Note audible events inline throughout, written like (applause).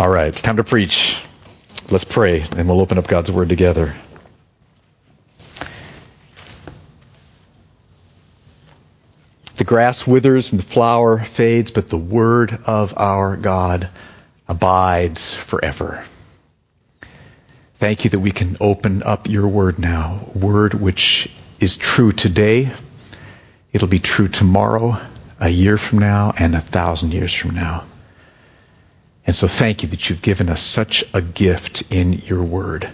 All right, it's time to preach. Let's pray, and we'll open up God's Word together. The grass withers and the flower fades, but the Word of our God abides forever. Thank you that we can open up your Word now, Word which is true today. It'll be true tomorrow, a year from now, and a thousand years from now. And so thank you that you've given us such a gift in your word.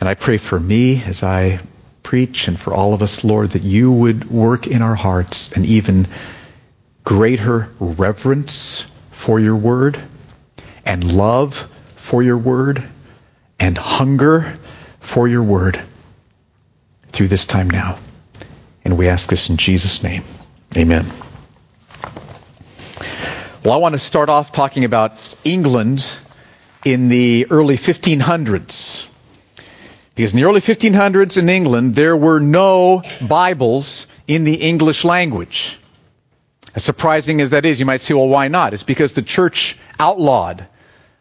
And I pray for me as I preach and for all of us, Lord, that you would work in our hearts an even greater reverence for your word and love for your word and hunger for your word through this time now. And we ask this in Jesus' name. Amen. Well, I want to start off talking about England in the early 1500s. Because in the early 1500s in England, there were no Bibles in the English language. As surprising as that is, you might say, well, why not? It's because the church outlawed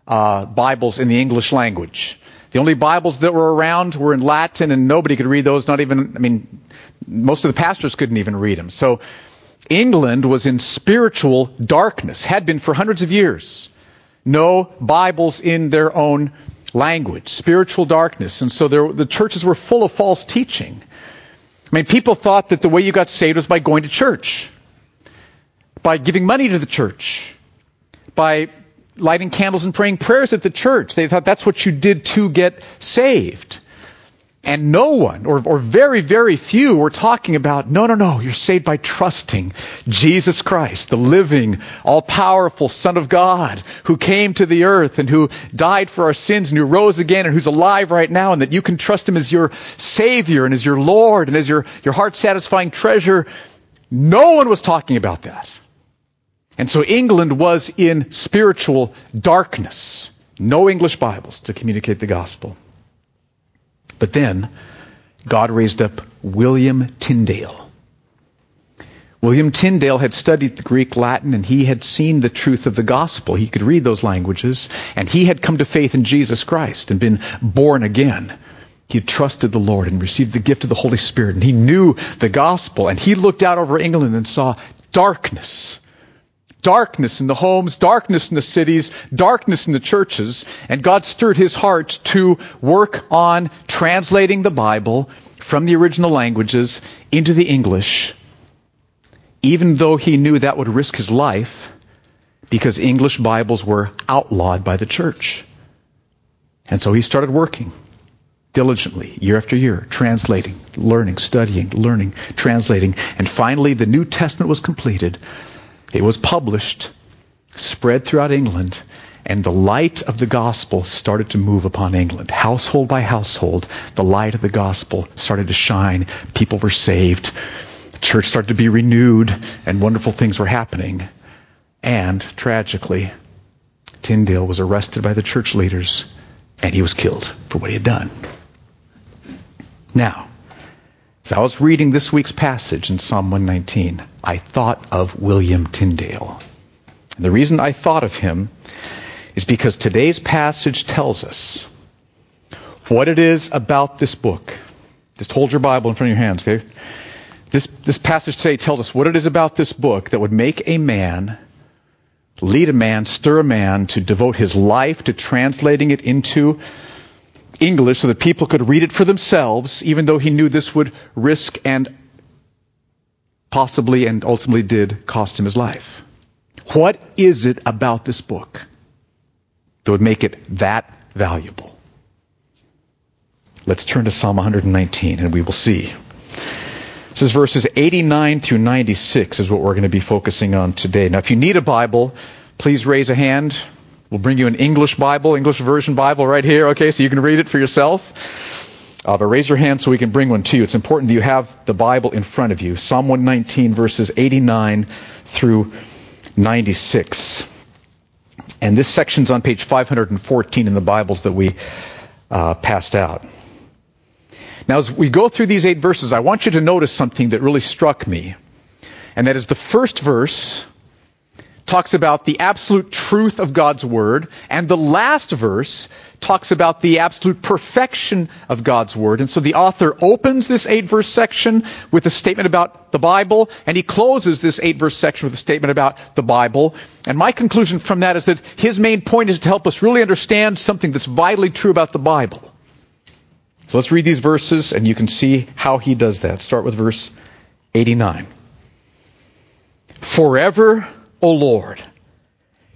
uh, Bibles in the English language. The only Bibles that were around were in Latin, and nobody could read those. Not even, I mean, most of the pastors couldn't even read them. So England was in spiritual darkness, had been for hundreds of years. No Bibles in their own language, spiritual darkness. And so there, the churches were full of false teaching. I mean, people thought that the way you got saved was by going to church, by giving money to the church, by lighting candles and praying prayers at the church. They thought that's what you did to get saved. And no one, or, or very, very few, were talking about, no, no, no, you're saved by trusting Jesus Christ, the living, all powerful Son of God, who came to the earth and who died for our sins and who rose again and who's alive right now, and that you can trust him as your Savior and as your Lord and as your, your heart satisfying treasure. No one was talking about that. And so England was in spiritual darkness. No English Bibles to communicate the gospel. But then, God raised up William Tyndale. William Tyndale had studied the Greek, Latin, and he had seen the truth of the gospel. He could read those languages, and he had come to faith in Jesus Christ and been born again. He had trusted the Lord and received the gift of the Holy Spirit, and he knew the gospel, and he looked out over England and saw darkness darkness in the homes, darkness in the cities, darkness in the churches, and God stirred his heart to work on translating the Bible from the original languages into the English, even though he knew that would risk his life because English Bibles were outlawed by the church. And so he started working diligently, year after year, translating, learning, studying, learning, translating, and finally the New Testament was completed it was published, spread throughout England, and the light of the gospel started to move upon England. Household by household, the light of the gospel started to shine. People were saved. The church started to be renewed, and wonderful things were happening. And tragically, Tyndale was arrested by the church leaders, and he was killed for what he had done. Now, as I was reading this week's passage in Psalm 119, I thought of William Tyndale. And the reason I thought of him is because today's passage tells us what it is about this book. Just hold your Bible in front of your hands, okay? This, this passage today tells us what it is about this book that would make a man, lead a man, stir a man to devote his life to translating it into English so that people could read it for themselves, even though he knew this would risk and possibly and ultimately did cost him his life. What is it about this book that would make it that valuable? Let's turn to Psalm 119 and we will see. This is verses 89 through 96 is what we're going to be focusing on today. Now, if you need a Bible, please raise a hand. We'll bring you an English Bible, English version Bible right here, okay, so you can read it for yourself. Uh, but raise your hand so we can bring one to you. It's important that you have the Bible in front of you. Psalm 119, verses 89 through 96. And this section's on page 514 in the Bibles that we uh, passed out. Now, as we go through these eight verses, I want you to notice something that really struck me. And that is the first verse talks about the absolute truth of God's Word, and the last verse talks about the absolute perfection of God's Word. And so the author opens this eight verse section with a statement about the Bible, and he closes this eight verse section with a statement about the Bible. And my conclusion from that is that his main point is to help us really understand something that's vitally true about the Bible. So let's read these verses, and you can see how he does that. Start with verse 89. Forever, O Lord,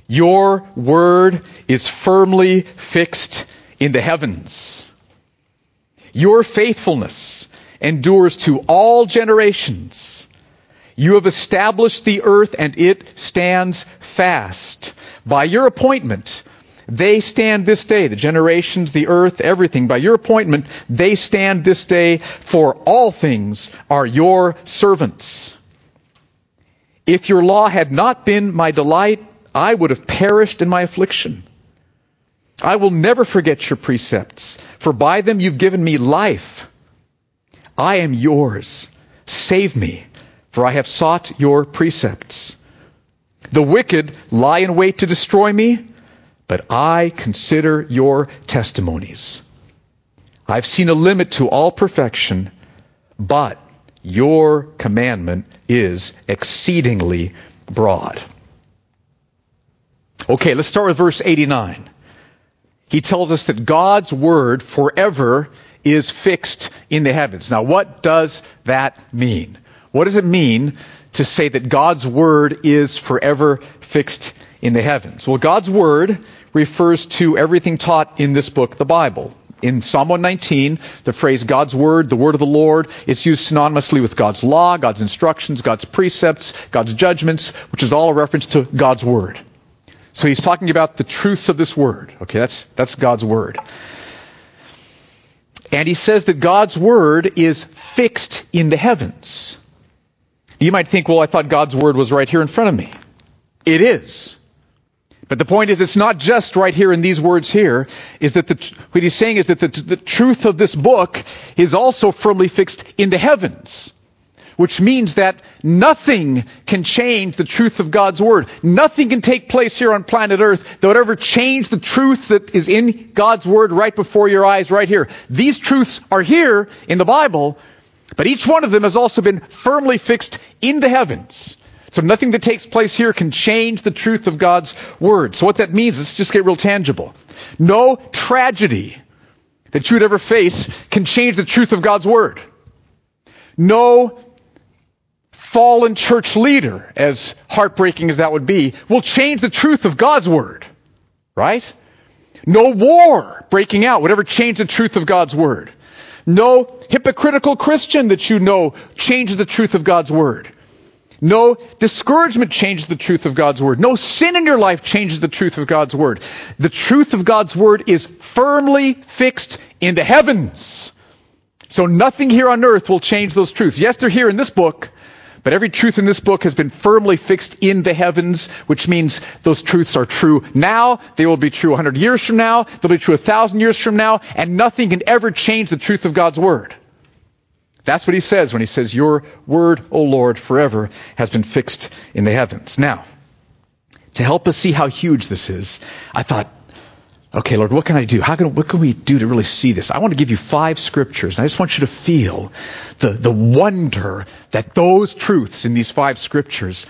your word is firmly fixed in the heavens. Your faithfulness endures to all generations. You have established the earth and it stands fast. By your appointment, they stand this day, the generations, the earth, everything. By your appointment, they stand this day, for all things are your servants. If your law had not been my delight, I would have perished in my affliction. I will never forget your precepts, for by them you've given me life. I am yours. Save me, for I have sought your precepts. The wicked lie in wait to destroy me, but I consider your testimonies. I've seen a limit to all perfection, but your commandment is exceedingly broad. Okay, let's start with verse 89. He tells us that God's word forever is fixed in the heavens. Now, what does that mean? What does it mean to say that God's word is forever fixed in the heavens? Well, God's word refers to everything taught in this book, the Bible. In Psalm 119, the phrase God's word, the word of the Lord, it's used synonymously with God's law, God's instructions, God's precepts, God's judgments, which is all a reference to God's word. So he's talking about the truths of this word. Okay, that's, that's God's word. And he says that God's word is fixed in the heavens. You might think, well, I thought God's word was right here in front of me. It is. But the point is, it's not just right here in these words here, is that the, what he's saying is that the, the truth of this book is also firmly fixed in the heavens which means that nothing can change the truth of God's Word. Nothing can take place here on planet Earth that would ever change the truth that is in God's Word right before your eyes right here. These truths are here in the Bible, but each one of them has also been firmly fixed in the heavens. So nothing that takes place here can change the truth of God's Word. So what that means, let's just get real tangible. No tragedy that you would ever face can change the truth of God's Word. No fallen church leader, as heartbreaking as that would be, will change the truth of God's word. Right? No war breaking out would ever change the truth of God's word. No hypocritical Christian that you know changes the truth of God's word. No discouragement changes the truth of God's word. No sin in your life changes the truth of God's word. The truth of God's word is firmly fixed in the heavens. So nothing here on earth will change those truths. Yes, they're here in this book, but every truth in this book has been firmly fixed in the heavens, which means those truths are true now. They will be true 100 years from now. They'll be true 1,000 years from now. And nothing can ever change the truth of God's Word. That's what he says when he says, Your Word, O Lord, forever has been fixed in the heavens. Now, to help us see how huge this is, I thought, Okay, Lord, what can I do? How can, what can we do to really see this? I want to give you five scriptures, and I just want you to feel the, the wonder that those truths in these five scriptures,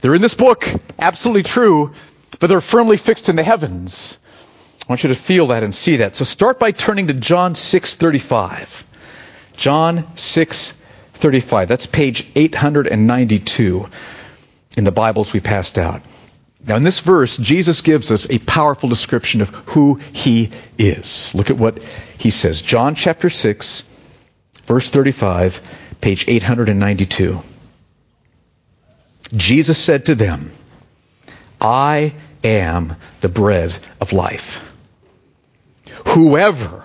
they're in this book, absolutely true, but they're firmly fixed in the heavens. I want you to feel that and see that. So start by turning to John 6:35. John 6:35. That's page 892 in the Bibles we passed out. Now, in this verse, Jesus gives us a powerful description of who he is. Look at what he says. John chapter 6, verse 35, page 892. Jesus said to them, I am the bread of life. Whoever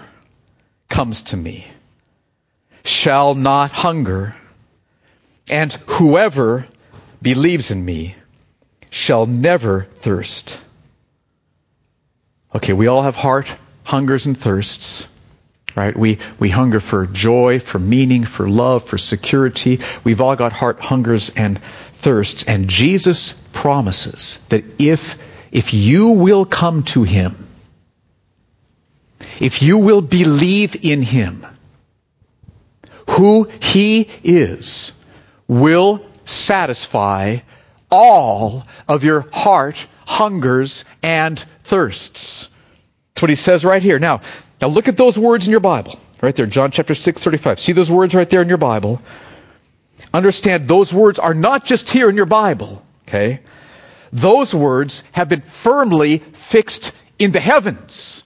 comes to me shall not hunger, and whoever believes in me shall never thirst. Okay, we all have heart hungers and thirsts, right? We, we hunger for joy, for meaning, for love, for security. We've all got heart hungers and thirsts. And Jesus promises that if, if you will come to Him, if you will believe in Him, who He is will satisfy all of your heart hungers and thirsts. That's what he says right here. Now, now look at those words in your Bible. Right there, John chapter 6, 35. See those words right there in your Bible. Understand those words are not just here in your Bible, okay? Those words have been firmly fixed in the heavens,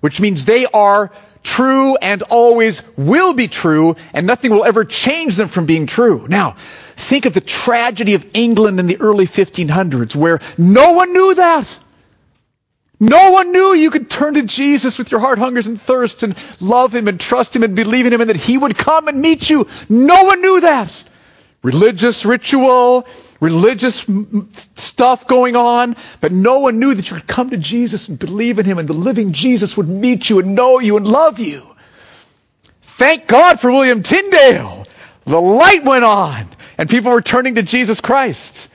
which means they are true and always will be true, and nothing will ever change them from being true. Now, think of the tragedy of England in the early 1500s, where no one knew that. No one knew you could turn to Jesus with your heart hungers and thirsts and love Him and trust Him and believe in Him and that He would come and meet you. No one knew that. Religious ritual, religious stuff going on, but no one knew that you could come to Jesus and believe in Him and the living Jesus would meet you and know you and love you. Thank God for William Tyndale. The light went on and people were turning to Jesus Christ.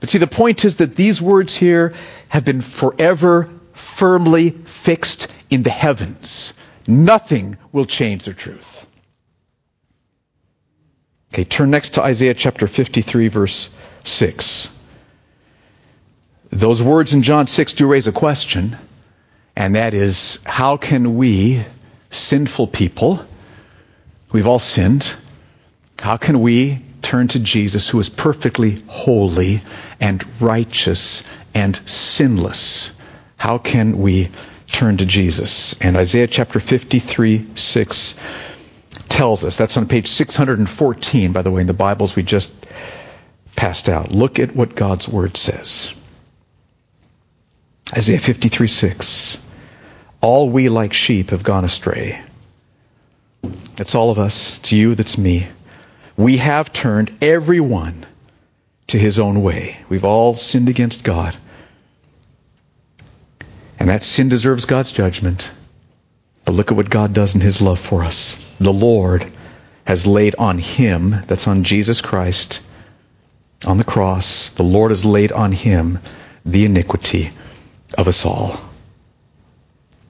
But see, the point is that these words here have been forever firmly fixed in the heavens. Nothing will change their truth. Okay, turn next to Isaiah chapter 53, verse 6. Those words in John 6 do raise a question, and that is how can we, sinful people, we've all sinned, how can we turn to Jesus who is perfectly holy and righteous and sinless. How can we turn to Jesus? And Isaiah chapter 53, 6 tells us. That's on page 614, by the way, in the Bibles we just passed out. Look at what God's Word says. Isaiah 53, 6. All we like sheep have gone astray. It's all of us. It's you, that's me. We have turned everyone to his own way. We've all sinned against God. And that sin deserves God's judgment. But look at what God does in his love for us. The Lord has laid on him, that's on Jesus Christ, on the cross, the Lord has laid on him the iniquity of us all.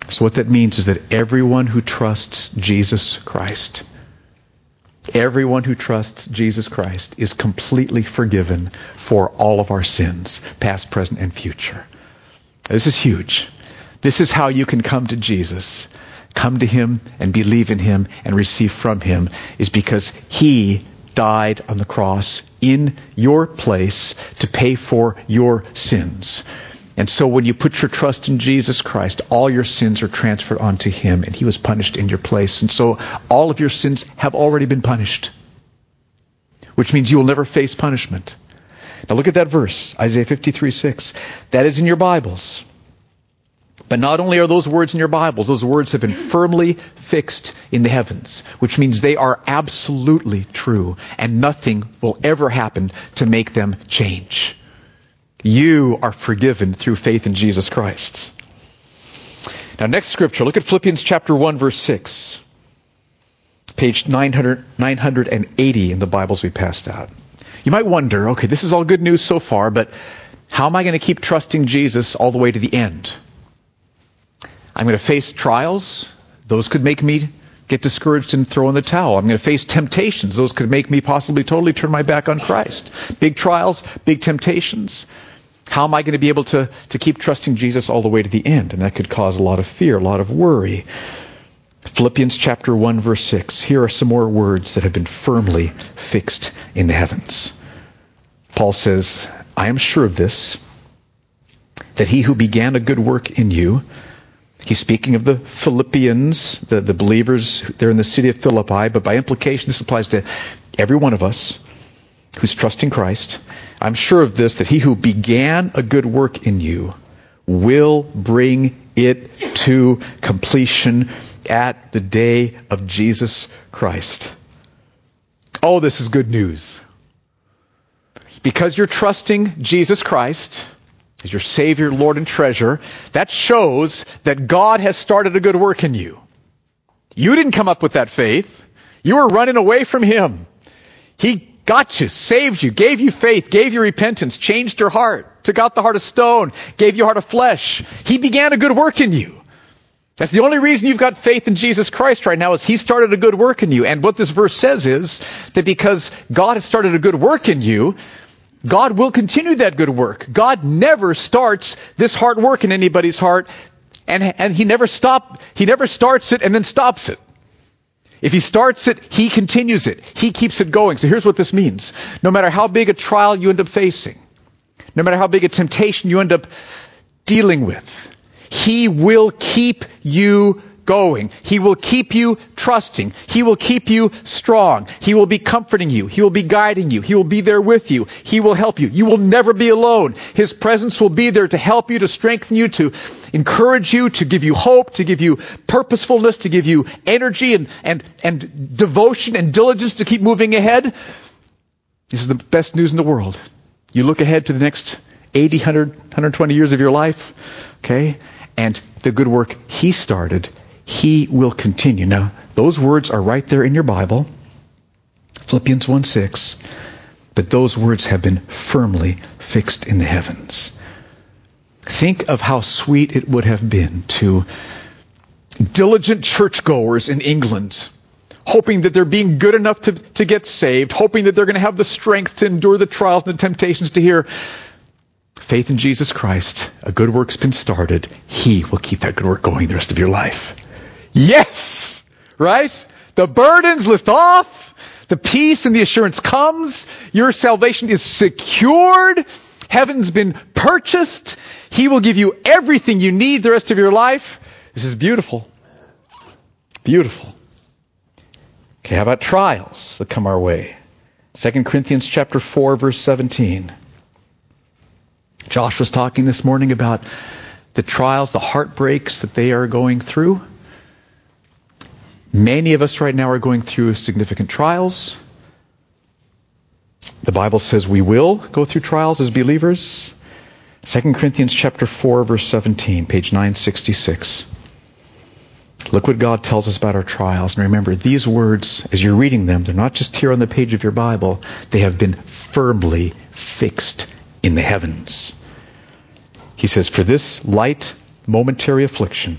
So what that means is that everyone who trusts Jesus Christ, everyone who trusts Jesus Christ is completely forgiven for all of our sins, past, present, and future. This is huge. This is how you can come to Jesus. Come to Him and believe in Him and receive from Him is because He died on the cross in your place to pay for your sins. And so when you put your trust in Jesus Christ, all your sins are transferred onto Him, and He was punished in your place. And so all of your sins have already been punished, which means you will never face punishment. Now look at that verse, Isaiah 53 6. That is in your Bibles. But not only are those words in your Bibles, those words have been firmly fixed in the heavens, which means they are absolutely true, and nothing will ever happen to make them change. You are forgiven through faith in Jesus Christ. Now, next scripture, look at Philippians chapter 1, verse 6. Page 900, 980 in the Bibles we passed out. You might wonder, okay, this is all good news so far, but how am I going to keep trusting Jesus all the way to the end? I'm going to face trials. Those could make me get discouraged and throw in the towel. I'm going to face temptations. Those could make me possibly totally turn my back on Christ. Big trials, big temptations. How am I going to be able to, to keep trusting Jesus all the way to the end? And that could cause a lot of fear, a lot of worry. Philippians chapter 1 verse 6. Here are some more words that have been firmly fixed in the heavens. Paul says, I am sure of this, that he who began a good work in you, he's speaking of the Philippians, the, the believers there in the city of Philippi, but by implication this applies to every one of us who's trusting Christ. I'm sure of this, that he who began a good work in you will bring it to completion at the day of Jesus Christ. Oh, this is good news. Because you're trusting Jesus Christ as your Savior, Lord, and treasure, that shows that God has started a good work in you. You didn't come up with that faith. You were running away from Him. He got you, saved you, gave you faith, gave you repentance, changed your heart, took out the heart of stone, gave you heart of flesh. He began a good work in you. That's the only reason you've got faith in Jesus Christ right now is He started a good work in you. And what this verse says is that because God has started a good work in you, God will continue that good work. God never starts this hard work in anybody's heart, and, and He never stop, He never starts it and then stops it. If He starts it, He continues it. He keeps it going. So here's what this means. No matter how big a trial you end up facing, no matter how big a temptation you end up dealing with, he will keep you going. He will keep you trusting. He will keep you strong. He will be comforting you. He will be guiding you. He will be there with you. He will help you. You will never be alone. His presence will be there to help you, to strengthen you, to encourage you, to give you hope, to give you purposefulness, to give you energy and, and, and devotion and diligence to keep moving ahead. This is the best news in the world. You look ahead to the next 80, 100, 120 years of your life, okay? and the good work he started, he will continue. Now, those words are right there in your Bible. Philippians 1 6. But those words have been firmly fixed in the heavens. Think of how sweet it would have been to diligent churchgoers in England, hoping that they're being good enough to, to get saved, hoping that they're going to have the strength to endure the trials and the temptations to hear, faith in Jesus Christ, a good work's been started. He will keep that good work going the rest of your life. Yes! Right? The burdens lift off. The peace and the assurance comes. Your salvation is secured. Heaven's been purchased. He will give you everything you need the rest of your life. This is beautiful. Beautiful. Okay, how about trials that come our way? 2 Corinthians chapter 4 verse 17. Josh was talking this morning about the trials, the heartbreaks that they are going through. Many of us right now are going through significant trials. The Bible says we will go through trials as believers. 2 Corinthians chapter 4 verse 17, page 966. Look what God tells us about our trials. And remember, these words, as you're reading them, they're not just here on the page of your Bible. They have been firmly fixed in the heavens. He says, For this light momentary affliction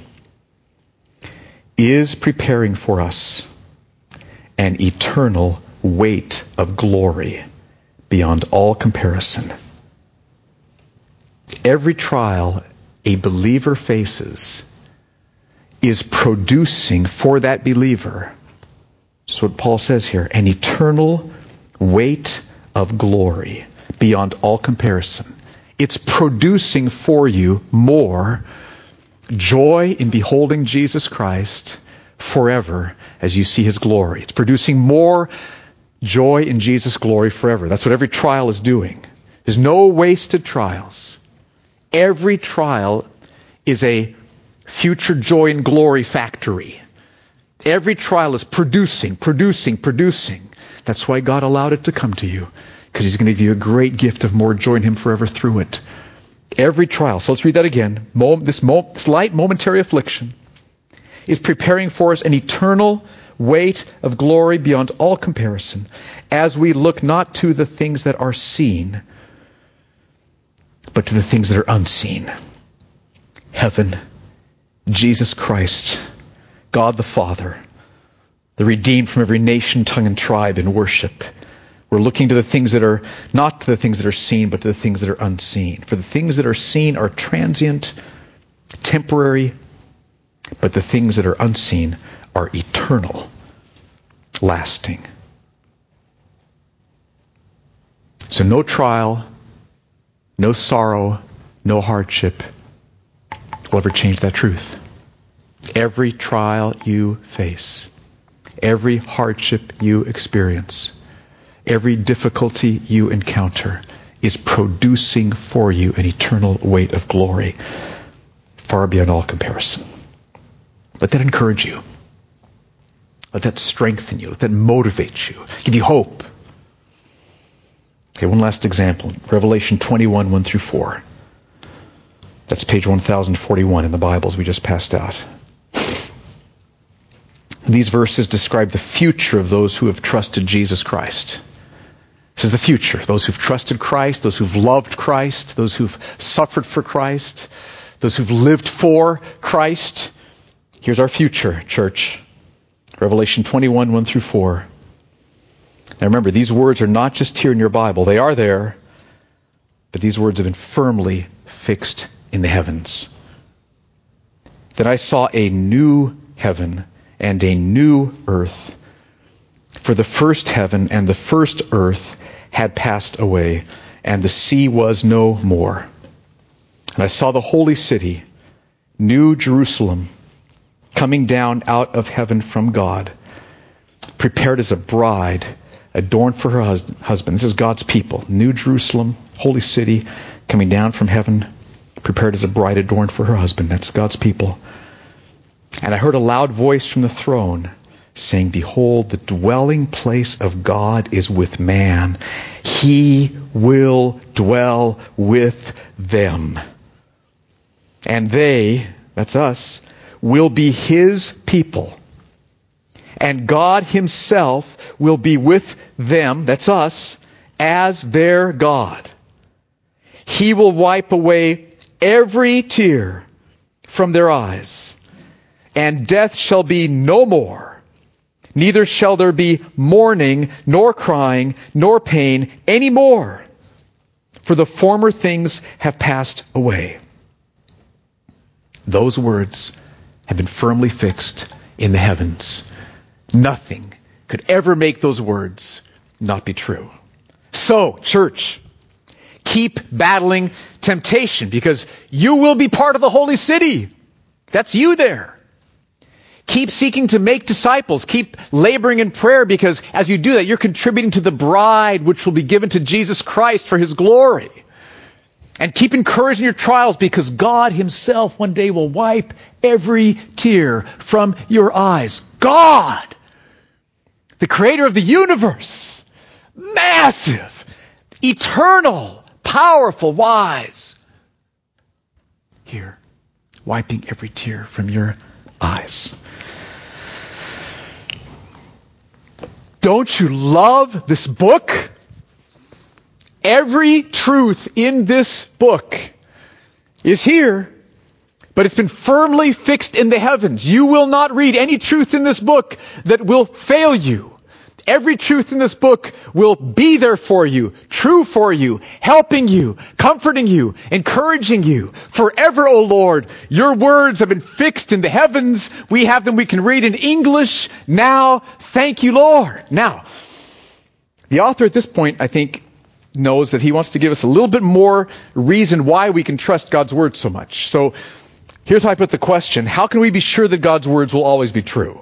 is preparing for us an eternal weight of glory beyond all comparison. Every trial a believer faces is producing for that believer, that's what Paul says here, an eternal weight of glory beyond all comparison it's producing for you more joy in beholding Jesus Christ forever as you see his glory. It's producing more joy in Jesus' glory forever. That's what every trial is doing. There's no wasted trials. Every trial is a future joy and glory factory. Every trial is producing, producing, producing. That's why God allowed it to come to you because he's going to give you a great gift of more joy in him forever through it. Every trial, so let's read that again. This, this light momentary affliction is preparing for us an eternal weight of glory beyond all comparison as we look not to the things that are seen, but to the things that are unseen. Heaven, Jesus Christ, God the Father, the redeemed from every nation, tongue, and tribe in worship we're looking to the things that are not to the things that are seen, but to the things that are unseen. For the things that are seen are transient, temporary, but the things that are unseen are eternal, lasting. So no trial, no sorrow, no hardship will ever change that truth. Every trial you face, every hardship you experience, every difficulty you encounter is producing for you an eternal weight of glory far beyond all comparison. Let that encourage you. Let that strengthen you. Let that motivate you. Give you hope. Okay, one last example. Revelation 21, 1 through 4. That's page 1041 in the Bibles we just passed out. these verses describe the future of those who have trusted Jesus Christ. This is the future. Those who've trusted Christ, those who've loved Christ, those who've suffered for Christ, those who've lived for Christ. Here's our future, church. Revelation 21, 1 through 4. Now remember, these words are not just here in your Bible. They are there, but these words have been firmly fixed in the heavens. Then I saw a new heaven and a new earth. For the first heaven and the first earth had passed away, and the sea was no more. And I saw the holy city, New Jerusalem, coming down out of heaven from God, prepared as a bride, adorned for her hus- husband. This is God's people. New Jerusalem, holy city, coming down from heaven, prepared as a bride adorned for her husband. That's God's people. And I heard a loud voice from the throne saying, Behold, the dwelling place of God is with man. He will dwell with them. And they, that's us, will be his people. And God himself will be with them, that's us, as their God. He will wipe away every tear from their eyes, and death shall be no more. Neither shall there be mourning, nor crying, nor pain any more, for the former things have passed away. Those words have been firmly fixed in the heavens. Nothing could ever make those words not be true. So, church, keep battling temptation because you will be part of the holy city. That's you there. Keep seeking to make disciples. Keep laboring in prayer because as you do that, you're contributing to the bride which will be given to Jesus Christ for his glory. And keep encouraging your trials because God himself one day will wipe every tear from your eyes. God! The creator of the universe. Massive. Eternal. Powerful. Wise. Here. Wiping every tear from your eyes. Don't you love this book? Every truth in this book is here, but it's been firmly fixed in the heavens. You will not read any truth in this book that will fail you. Every truth in this book will be there for you, true for you, helping you, comforting you, encouraging you. Forever, O Lord, your words have been fixed in the heavens. We have them we can read in English now. Thank you, Lord. Now, the author at this point, I think, knows that he wants to give us a little bit more reason why we can trust God's word so much. So here's how I put the question. How can we be sure that God's words will always be true?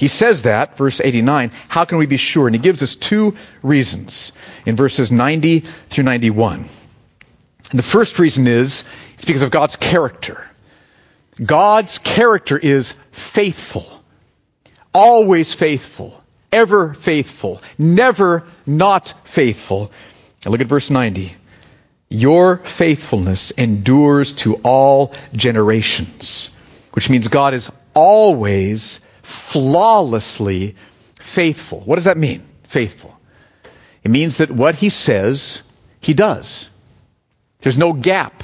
He says that, verse 89, how can we be sure? And he gives us two reasons in verses 90 through 91. And the first reason is, it's because of God's character. God's character is faithful. Always faithful. Ever faithful. Never not faithful. Now look at verse 90. Your faithfulness endures to all generations. Which means God is always flawlessly faithful. What does that mean? Faithful. It means that what he says, he does. There's no gap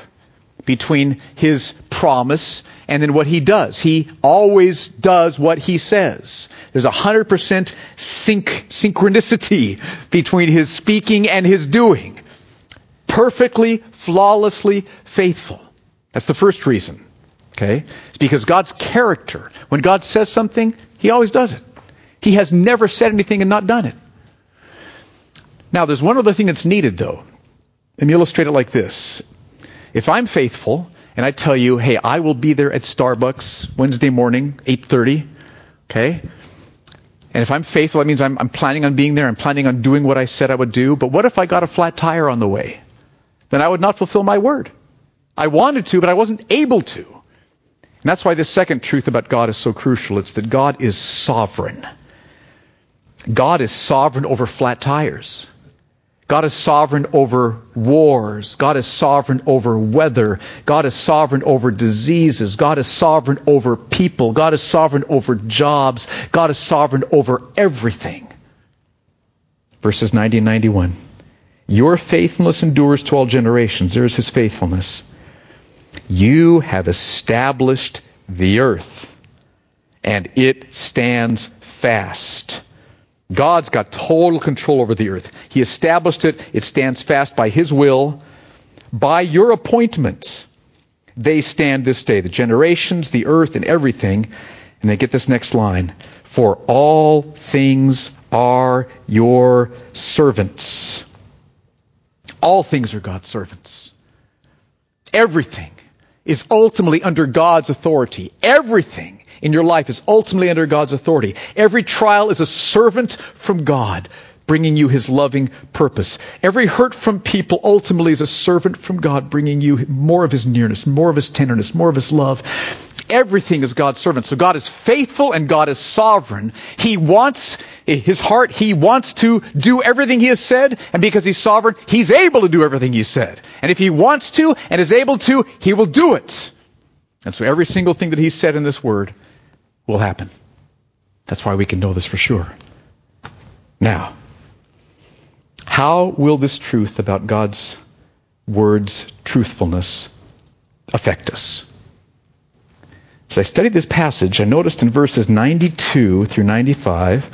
between his promise and then what he does. He always does what he says. There's a hundred percent synch- synchronicity between his speaking and his doing. Perfectly, flawlessly faithful. That's the first reason. Okay? It's because God's character, when God says something, He always does it. He has never said anything and not done it. Now, there's one other thing that's needed, though. Let me illustrate it like this. If I'm faithful and I tell you, hey, I will be there at Starbucks Wednesday morning, 8.30, okay? And if I'm faithful, that means I'm, I'm planning on being there. I'm planning on doing what I said I would do. But what if I got a flat tire on the way? Then I would not fulfill my word. I wanted to, but I wasn't able to. And that's why this second truth about God is so crucial. It's that God is sovereign. God is sovereign over flat tires. God is sovereign over wars. God is sovereign over weather. God is sovereign over diseases. God is sovereign over people. God is sovereign over jobs. God is sovereign over everything. Verses 90 and 91. Your faithfulness endures to all generations. There is his faithfulness. You have established the earth, and it stands fast. God's got total control over the earth. He established it. It stands fast by His will. By your appointment, they stand this day. The generations, the earth, and everything. And they get this next line. For all things are your servants. All things are God's servants. Everything is ultimately under God's authority. Everything in your life is ultimately under God's authority. Every trial is a servant from God bringing you his loving purpose. Every hurt from people ultimately is a servant from God bringing you more of his nearness, more of his tenderness, more of his love. Everything is God's servant. So God is faithful and God is sovereign. He wants his heart, he wants to do everything he has said, and because he's sovereign, he's able to do everything he said. And if he wants to and is able to, he will do it. And so every single thing that he said in this word will happen. That's why we can know this for sure. Now, how will this truth about God's word's truthfulness affect us? As I studied this passage, I noticed in verses 92 through 95,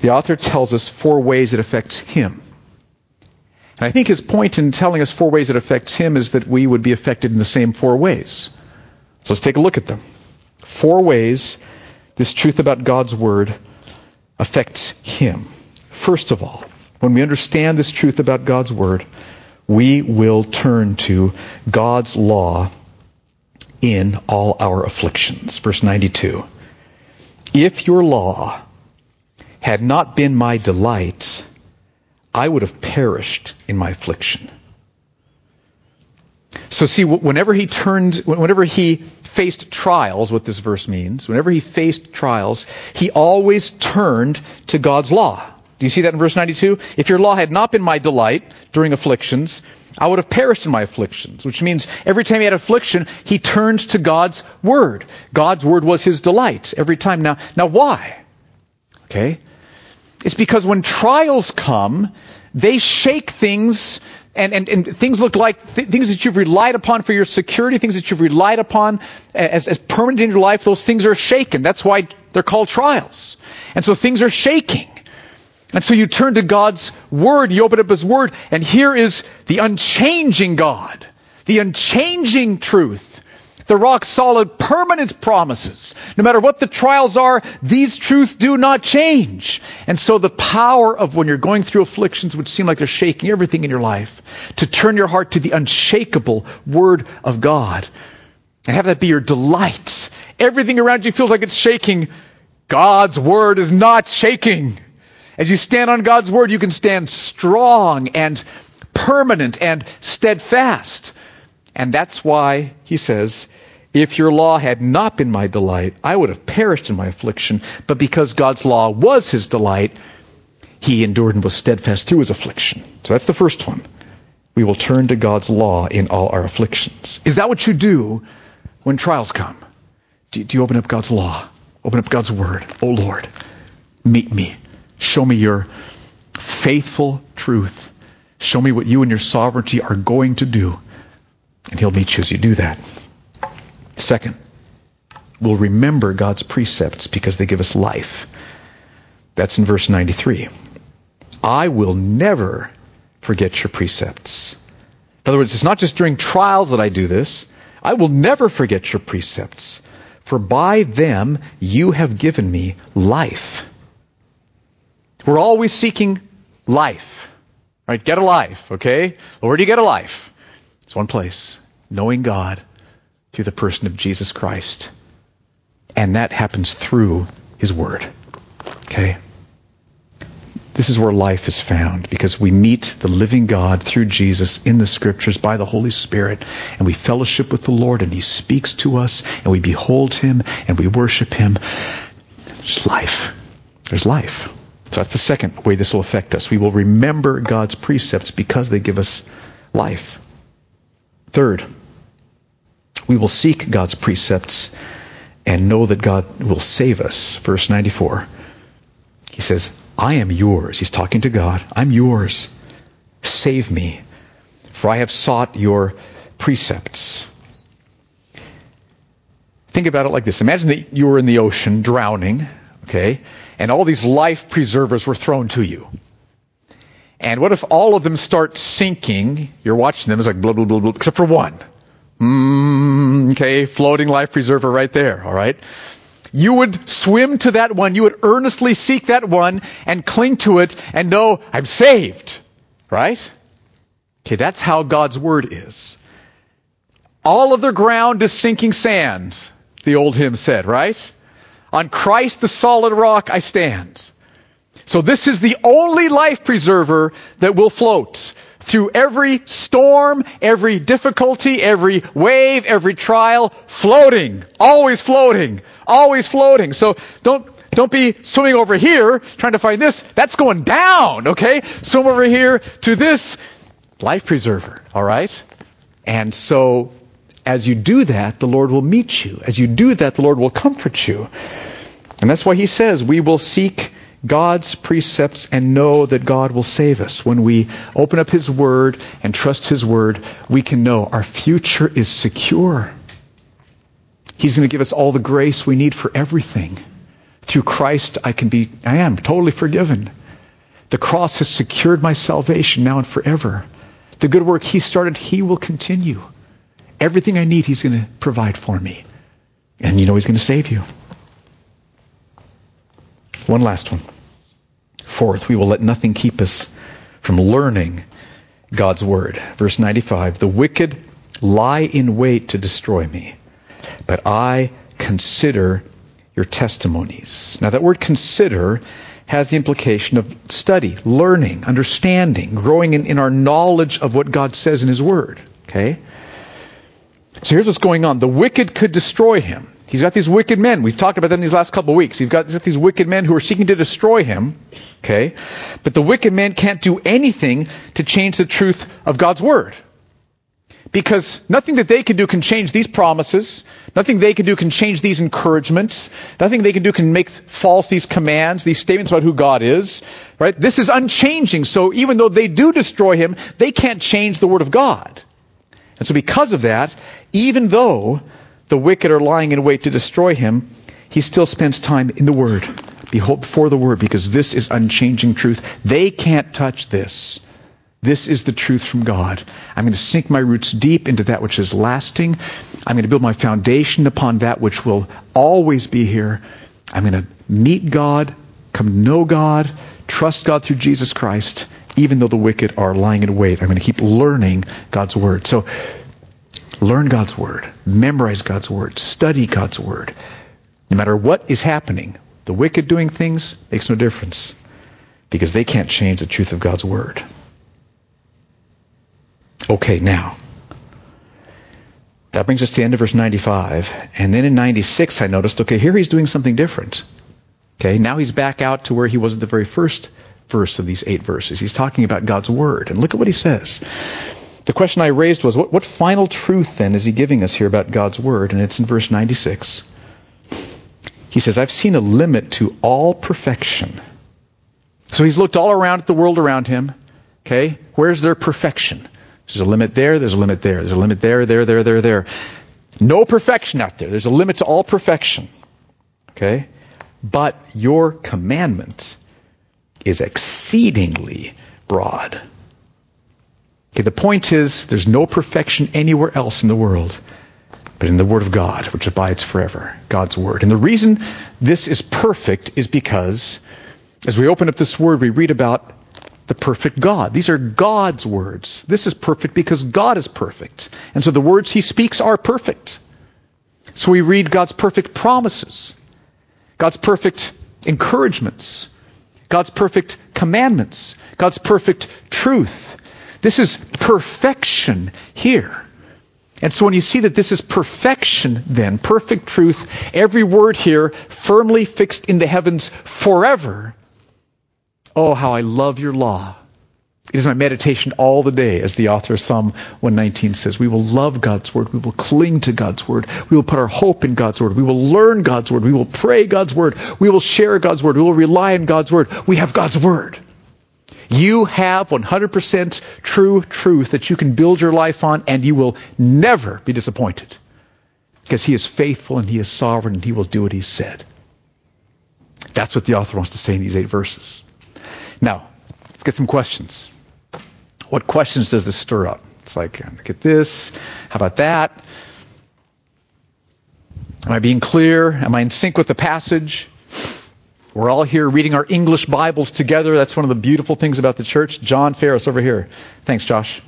the author tells us four ways it affects him. And I think his point in telling us four ways it affects him is that we would be affected in the same four ways. So let's take a look at them. Four ways this truth about God's Word affects him. First of all, when we understand this truth about God's Word, we will turn to God's law in all our afflictions. Verse 92. If your law had not been my delight, I would have perished in my affliction. So see, whenever he turned, whenever he faced trials, what this verse means, whenever he faced trials, he always turned to God's law. Do you see that in verse 92? If your law had not been my delight during afflictions, I would have perished in my afflictions, which means every time he had affliction, he turned to God's word. God's word was his delight every time. Now, now why? Okay? It's because when trials come, they shake things and, and, and things look like th- things that you've relied upon for your security, things that you've relied upon as, as permanent in your life, those things are shaken. That's why they're called trials. And so things are shaking. And so you turn to God's Word, you open up His Word, and here is the unchanging God, the unchanging truth, the rock solid, permanent promises. No matter what the trials are, these truths do not change. And so the power of when you're going through afflictions which seem like they're shaking everything in your life, to turn your heart to the unshakable Word of God, and have that be your delight. Everything around you feels like it's shaking. God's Word is not shaking. As you stand on God's word, you can stand strong and permanent and steadfast. And that's why he says, if your law had not been my delight, I would have perished in my affliction. But because God's law was his delight, he endured and was steadfast through his affliction. So that's the first one. We will turn to God's law in all our afflictions. Is that what you do when trials come? Do, you open up God's law? Open up God's word. Oh Lord, meet me Show me your faithful truth. Show me what you and your sovereignty are going to do. And He'll meet you as you do that. Second, we'll remember God's precepts because they give us life. That's in verse 93. I will never forget your precepts. In other words, it's not just during trials that I do this. I will never forget your precepts, for by them you have given me life. We're always seeking life. Right? Get a life, okay? Where do you get a life? It's one place. Knowing God through the person of Jesus Christ. And that happens through His Word. Okay? This is where life is found because we meet the living God through Jesus in the Scriptures by the Holy Spirit and we fellowship with the Lord and He speaks to us and we behold Him and we worship Him. There's life. There's life. So that's the second way this will affect us. We will remember God's precepts because they give us life. Third, we will seek God's precepts and know that God will save us. Verse 94. He says, I am yours. He's talking to God. I'm yours. Save me, for I have sought your precepts. Think about it like this. Imagine that you were in the ocean drowning, okay, and all these life preservers were thrown to you. And what if all of them start sinking? You're watching them, it's like blah, blah, blah, blah, except for one. Mm, okay, floating life preserver right there, alright? You would swim to that one, you would earnestly seek that one and cling to it and know, I'm saved. Right? Okay, that's how God's word is. All of the ground is sinking sand, the old hymn said, right? On Christ the solid rock I stand. So this is the only life preserver that will float through every storm, every difficulty, every wave, every trial, floating, always floating, always floating. So don't don't be swimming over here trying to find this. That's going down, okay? Swim over here to this life preserver, all right? And so as you do that, the Lord will meet you. As you do that, the Lord will comfort you. And that's why he says we will seek God's precepts and know that God will save us. When we open up His Word and trust His Word, we can know our future is secure. He's going to give us all the grace we need for everything. Through Christ, I can be, I am totally forgiven. The cross has secured my salvation now and forever. The good work He started, He will continue. Everything I need, He's going to provide for me. And you know He's going to save you. One last one. Fourth, we will let nothing keep us from learning God's word. Verse 95 The wicked lie in wait to destroy me, but I consider your testimonies. Now, that word consider has the implication of study, learning, understanding, growing in, in our knowledge of what God says in His Word. Okay? So here's what's going on. The wicked could destroy him. He's got these wicked men. We've talked about them these last couple of weeks. He's got, he's got these wicked men who are seeking to destroy him. Okay? But the wicked men can't do anything to change the truth of God's word. Because nothing that they can do can change these promises. Nothing they can do can change these encouragements. Nothing they can do can make false these commands, these statements about who God is. Right? This is unchanging. So even though they do destroy him, they can't change the word of God. And so because of that, even though the wicked are lying in wait to destroy him, he still spends time in the Word, behold, before the Word, because this is unchanging truth. They can't touch this. This is the truth from God. I'm going to sink my roots deep into that which is lasting. I'm going to build my foundation upon that which will always be here. I'm going to meet God, come know God, trust God through Jesus Christ, even though the wicked are lying in wait. I'm going to keep learning God's Word. So Learn God's Word. Memorize God's Word. Study God's Word. No matter what is happening, the wicked doing things makes no difference because they can't change the truth of God's Word. Okay, now. That brings us to the end of verse 95. And then in 96, I noticed, okay, here he's doing something different. Okay, now he's back out to where he was at the very first verse of these eight verses. He's talking about God's Word. And look at what he says. The question I raised was, what, what final truth then is he giving us here about God's Word? And it's in verse 96. He says, I've seen a limit to all perfection. So he's looked all around at the world around him. Okay? Where's their perfection? There's a limit there, there's a limit there, there's a limit there, there, there, there, there. No perfection out there. There's a limit to all perfection. Okay? But your commandment is exceedingly broad. Okay, the point is, there's no perfection anywhere else in the world but in the Word of God, which abides forever, God's Word. And the reason this is perfect is because as we open up this Word, we read about the perfect God. These are God's words. This is perfect because God is perfect. And so the words He speaks are perfect. So we read God's perfect promises, God's perfect encouragements, God's perfect commandments, God's perfect truth. This is perfection here. And so when you see that this is perfection, then, perfect truth, every word here firmly fixed in the heavens forever, Oh, how I love your law. It is my meditation all the day, as the author of Psalm 119 says. We will love God's word. We will cling to God's word. We will put our hope in God's word. We will learn God's word. We will pray God's word. We will share God's word. We will rely on God's word. We have God's word. You have 100% true truth that you can build your life on, and you will never be disappointed. Because He is faithful and He is sovereign and He will do what He said. That's what the author wants to say in these eight verses. Now, let's get some questions. What questions does this stir up? It's like, look at this. How about that? Am I being clear? Am I in sync with the passage? We're all here reading our English Bibles together. That's one of the beautiful things about the church. John Ferris over here. Thanks, Josh.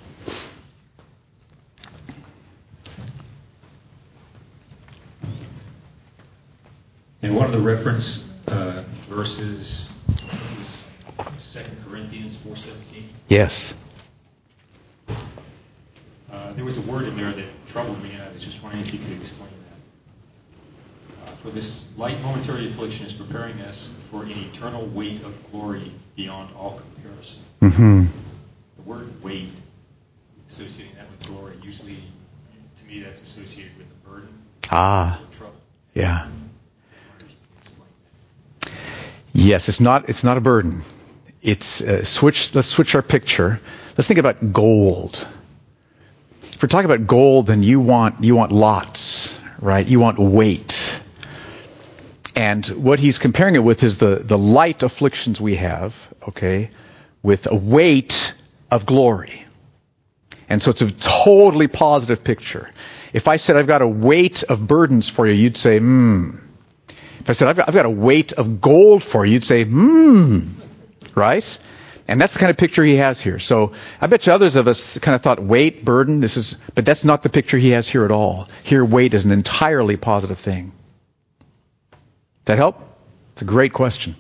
And one of the reference uh, verses was 2 Corinthians 4.17. Yes. There was a word in there that troubled me, and I was just wondering if you could explain that. Uh, for this light momentary affliction is preparing us for an eternal weight of glory beyond all comparison. Mm-hmm. The word weight, associating that with glory, usually, to me, that's associated with a burden Ah, trouble. yeah. I wonder if you could explain that. Yes, it's not. It's not a burden. It's uh, switch. Let's switch our picture. Let's think about gold. If we're talking about gold, then you want you want lots, right? You want weight. And what he's comparing it with is the the light afflictions we have, okay, with a weight of glory. And so it's a totally positive picture. If I said I've got a weight of burdens for you, you'd say, hmm. If I said I've got, I've got a weight of gold for you, you'd say, hmm. Right? And that's the kind of picture he has here. So I bet you others of us kind of thought weight, burden, this is, but that's not the picture he has here at all. Here, weight is an entirely positive thing. Does that help? It's a great question.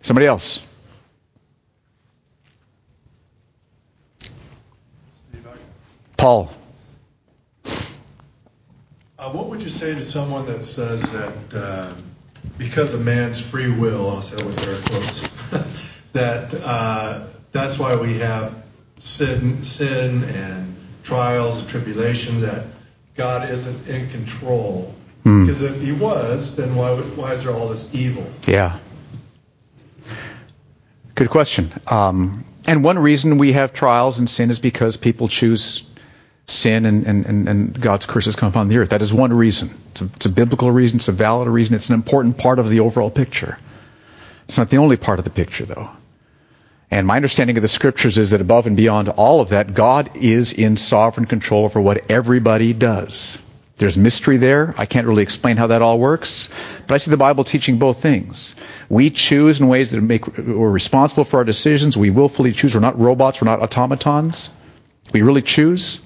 Somebody else? Paul. Uh, what would you say to someone that says that uh, because of man's free will, I'll say it with air quotes, (laughs) that uh, that's why we have sin, sin and trials and tribulations, that God isn't in control? Hmm. Because if He was, then why, would, why is there all this evil? Yeah. Good question. Um, and one reason we have trials and sin is because people choose sin and, and, and, and God's curses come upon the earth. That is one reason. It's a, it's a biblical reason. It's a valid reason. It's an important part of the overall picture. It's not the only part of the picture, though. And my understanding of the scriptures is that above and beyond all of that, God is in sovereign control over what everybody does. There's mystery there. I can't really explain how that all works, but I see the Bible teaching both things. We choose in ways that make we're responsible for our decisions. We willfully choose. We're not robots. We're not automatons. We really choose,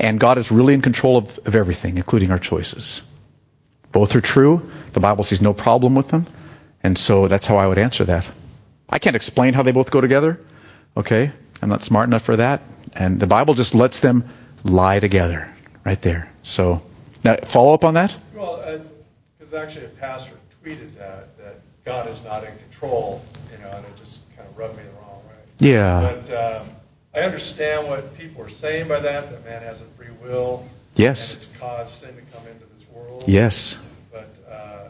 and God is really in control of, of everything, including our choices. Both are true. The Bible sees no problem with them, and so that's how I would answer that. I can't explain how they both go together. Okay, I'm not smart enough for that, and the Bible just lets them lie together right there. So, now follow up on that. Well, because actually a pastor tweeted that, that God is not in control, you know, and it just kind of rubbed me the wrong way. Yeah. But um, I understand what people are saying by that, that man has a free will. Yes. And it's caused sin to come into this world. Yes. But uh,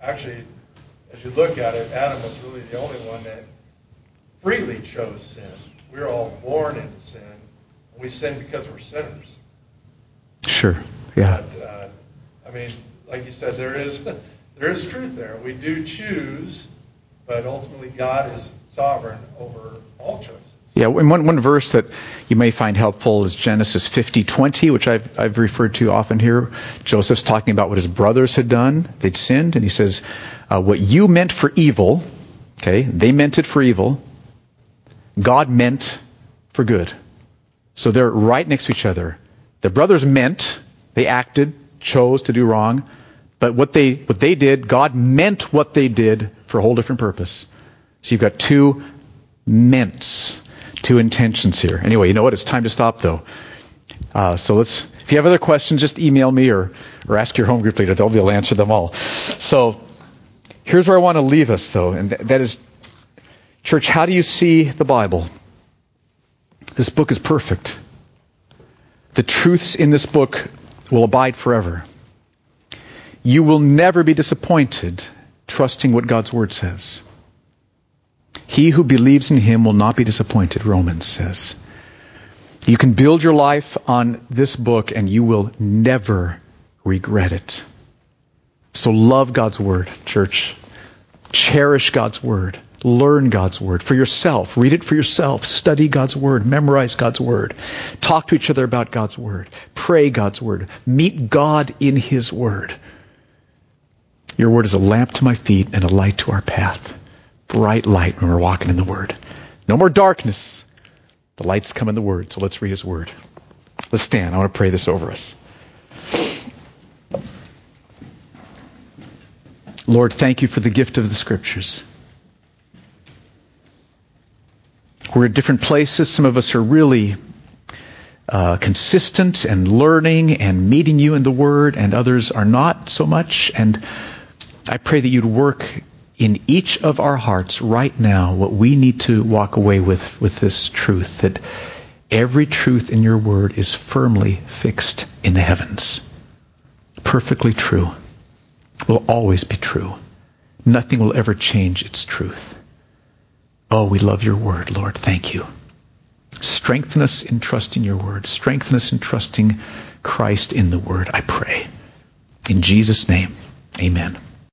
actually, as you look at it, Adam was really the only one that freely chose sin. We're all born into sin. And we sin because we're sinners. Sure. Yeah. But, uh, I mean, like you said, there is (laughs) there is truth there. We do choose, but ultimately God is sovereign over all choices. Yeah, and one, one verse that you may find helpful is Genesis 50:20, which I've, I've referred to often here. Joseph's talking about what his brothers had done. They'd sinned, and he says, uh, what you meant for evil, okay, they meant it for evil, God meant for good. So they're right next to each other. The brothers meant, they acted, chose to do wrong, but what they, what they did, God meant what they did for a whole different purpose. So you've got two ments, two intentions here. Anyway, you know what? It's time to stop though. Uh, so let's, if you have other questions, just email me or, or ask your home group leader. They'll be able to answer them all. So here's where I want to leave us though, and th- that is Church, how do you see the Bible? This book is perfect. The truths in this book will abide forever. You will never be disappointed trusting what God's Word says. He who believes in him will not be disappointed, Romans says. You can build your life on this book and you will never regret it. So love God's Word, church. Cherish God's Word. Learn God's Word for yourself. Read it for yourself. Study God's Word. Memorize God's Word. Talk to each other about God's Word. Pray God's Word. Meet God in His Word. Your Word is a lamp to my feet and a light to our path. Bright light when we're walking in the Word. No more darkness. The lights come in the Word, so let's read His Word. Let's stand. I want to pray this over us. Lord, thank you for the gift of the Scriptures. We're at different places. Some of us are really uh, consistent and learning and meeting you in the Word, and others are not so much. And I pray that you'd work in each of our hearts right now what we need to walk away with with this truth that every truth in your Word is firmly fixed in the heavens. Perfectly true. Will always be true. Nothing will ever change its truth. Oh, we love your word, Lord. Thank you. Strengthen us in trusting your word. Strengthen us in trusting Christ in the word, I pray. In Jesus' name, amen.